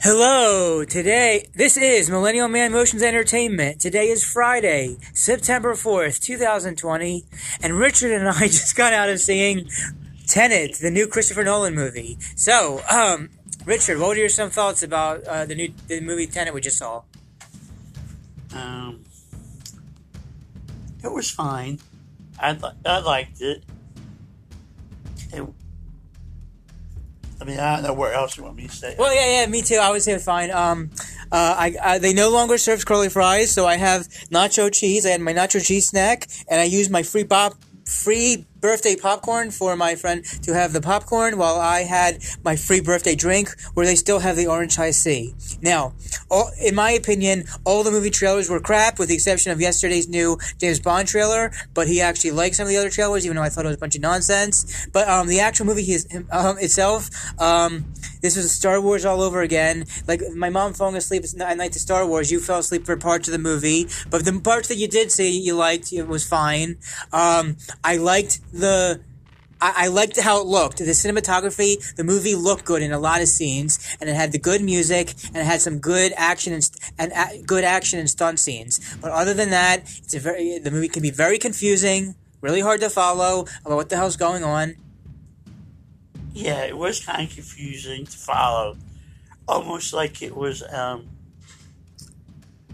Hello, today, this is Millennial Man Motions Entertainment. Today is Friday, September 4th, 2020, and Richard and I just got out of seeing Tenet, the new Christopher Nolan movie. So, um, Richard, what are your some thoughts about uh, the new the movie Tenet we just saw? Um, it was fine. I I liked it. I mean, I don't know where else you want me to say. Well, yeah, yeah, me too. I would say fine. Um, uh, I, I they no longer serve curly fries, so I have nacho cheese. I had my nacho cheese snack, and I used my free pop free birthday popcorn for my friend to have the popcorn while I had my free birthday drink where they still have the orange Hi-C. Now, all, in my opinion, all the movie trailers were crap with the exception of yesterday's new James Bond trailer, but he actually liked some of the other trailers even though I thought it was a bunch of nonsense. But um, the actual movie is, um, itself, um, this was Star Wars all over again. Like my mom falling asleep at night to Star Wars, you fell asleep for parts of the movie, but the parts that you did see you liked, it was fine. Um, I liked the I, liked how it looked. The cinematography, the movie looked good in a lot of scenes, and it had the good music, and it had some good action and, and uh, good action and stunt scenes. But other than that, it's a very the movie can be very confusing, really hard to follow about what the hell's going on. Yeah, it was kind of confusing to follow, almost like it was um,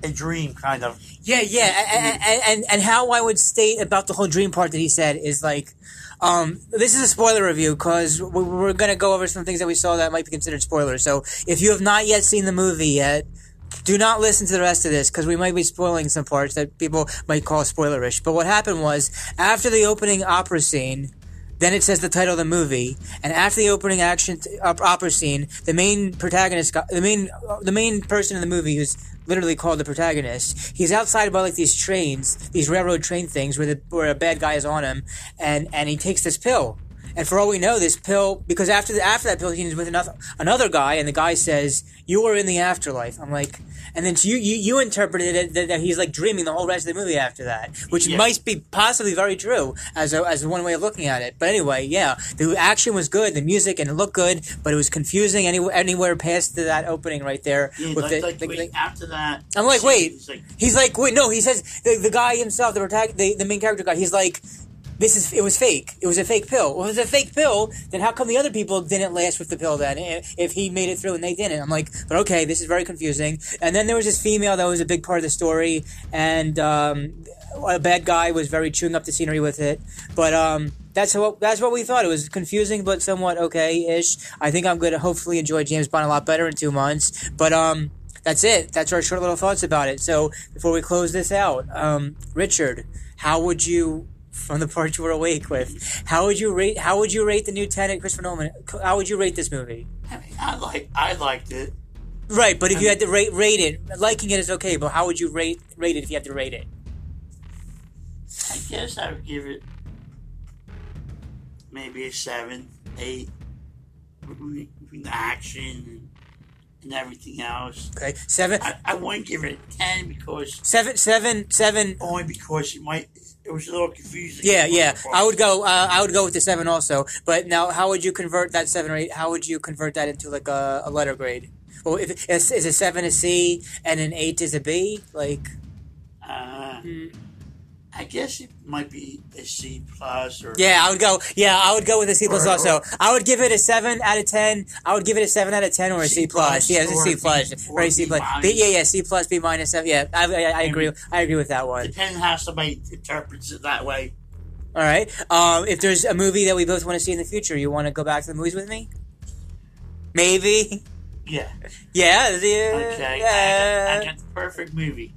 a dream, kind of. Yeah, yeah, and, and and how I would state about the whole dream part that he said is like um, this is a spoiler review because we're going to go over some things that we saw that might be considered spoilers. So if you have not yet seen the movie yet, do not listen to the rest of this because we might be spoiling some parts that people might call spoilerish. But what happened was after the opening opera scene, then it says the title of the movie, and after the opening action opera scene, the main protagonist, the main the main person in the movie who's literally called the protagonist. He's outside about like these trains, these railroad train things where the where a bad guy is on him, and and he takes this pill. And for all we know, this pill because after the, after that pill, he's with another another guy, and the guy says, "You are in the afterlife." I'm like, and then you you, you interpreted it that, that, he's like dreaming the whole rest of the movie after that, which yeah. might be possibly very true as a, as one way of looking at it. But anyway, yeah, the action was good, the music and it looked good, but it was confusing anywhere anywhere past that opening right there. Yeah, with like, the, like, wait, after that, I'm like, wait, he's like, he's like, wait, no, he says the, the guy himself, the, the the main character guy, he's like this is it was fake. It was a fake pill. Well, if it's a fake pill, then how come the other people didn't last with the pill then? If he made it through and they didn't, I'm like, but okay, this is very confusing. And then there was this female that was a big part of the story, and um, a bad guy was very chewing up the scenery with it. But um, that's what that's what we thought. It was confusing, but somewhat okay-ish. I think I'm going to hopefully enjoy James Bond a lot better in two months. But um, that's it. That's our short little thoughts about it. So before we close this out, um, Richard, how would you from the part you were awake with. How would you rate? How would you rate the new Tenet, Christopher Nolan? How would you rate this movie? I mean, I like I liked it. Right, but if I you mean, had to rate rate it, liking it is okay. But how would you rate rate it if you had to rate it? I guess I would give it maybe a seven, eight. Between the action and everything else. Okay, seven. I, I wouldn't give it a ten because seven, seven, seven. Only because it might it was a little confusing. Yeah, yeah. I would go. Uh, I would go with the seven also. But now, how would you convert that seven or eight? How would you convert that into like a, a letter grade? Well, if is, is a seven a C and an eight is a B? Like, uh, hmm. I guess it might be a C plus or yeah. I would go. Yeah, I would go with a C plus or, also. I would give it a seven out of ten. I would give it a seven out of ten or a C, C plus. plus. Yeah, it's a C plus. Or a C plus. B, yeah, yeah. C plus, B minus. Seven. Yeah, I, I, I agree. I agree with that one. Depending how somebody interprets it that way. All right. Um, if there's a movie that we both want to see in the future, you want to go back to the movies with me? Maybe. Yeah. Yeah. The, okay. Yeah. I got, I got the perfect movie.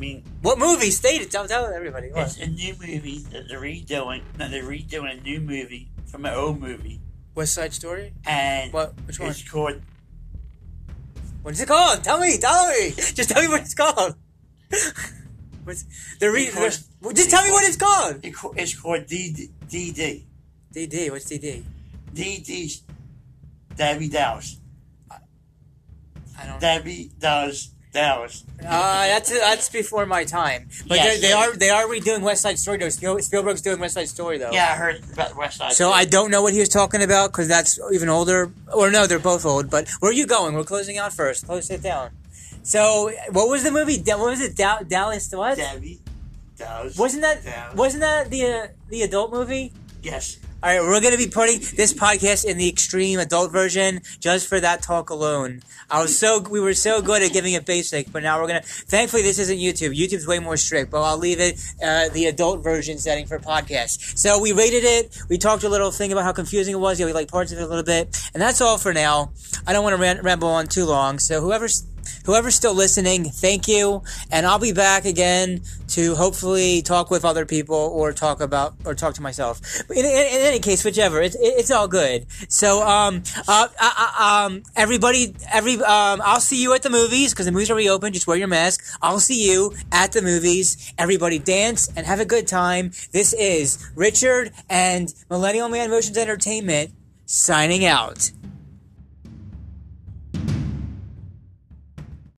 Mean, what movie? State it. Tell, tell everybody. What? It's a new movie that they're redoing. No, they're redoing a new movie from an old movie. West Side Story. And what? Which one? It's called. What is it called? Tell me. Tell me. Just tell me what it's called. What's the re- just tell me what it's called. It's called DD. DD. DD. What's DD? DD. Debbie Dowse. I don't. Debbie does That was Uh, that's that's before my time. But Yeah, they, they are they are redoing West Side Story though. Spielberg's doing West Side Story though. yeah. I heard about West Side. So Story. I don't know what he was talking about because that's even older. Or no, they're both old. But where are you going? We're closing out first. Close it down. So what was the movie? What was it? Da- Dallas what? Debbie. Does Wasn't that Yeah. wasn't that the uh, the adult movie? yes. All right, we're going to be putting this podcast in the extreme adult version just for that talk alone. I was so we were so good at giving it basic, but now we're gonna. Thankfully, this isn't YouTube. YouTube's way more strict, but I'll leave it uh, the adult version setting for podcasts. So we rated it. We talked a little thing about how confusing it was. Yeah, we like parts of it a little bit, and that's all for now. I don't want to ramble on too long. So whoever's whoever's still listening, thank you, and I'll be back again to hopefully talk with other people or talk about or talk to myself. In, in, in any case, whichever, it's it's all good. So um uh, uh, uh, um everybody every um I'll see you at the movies because the movies are reopened. Just wear your mask. I'll see you at the movies. Everybody dance and have a good time. This is Richard and Millennial Man Motions Entertainment signing out.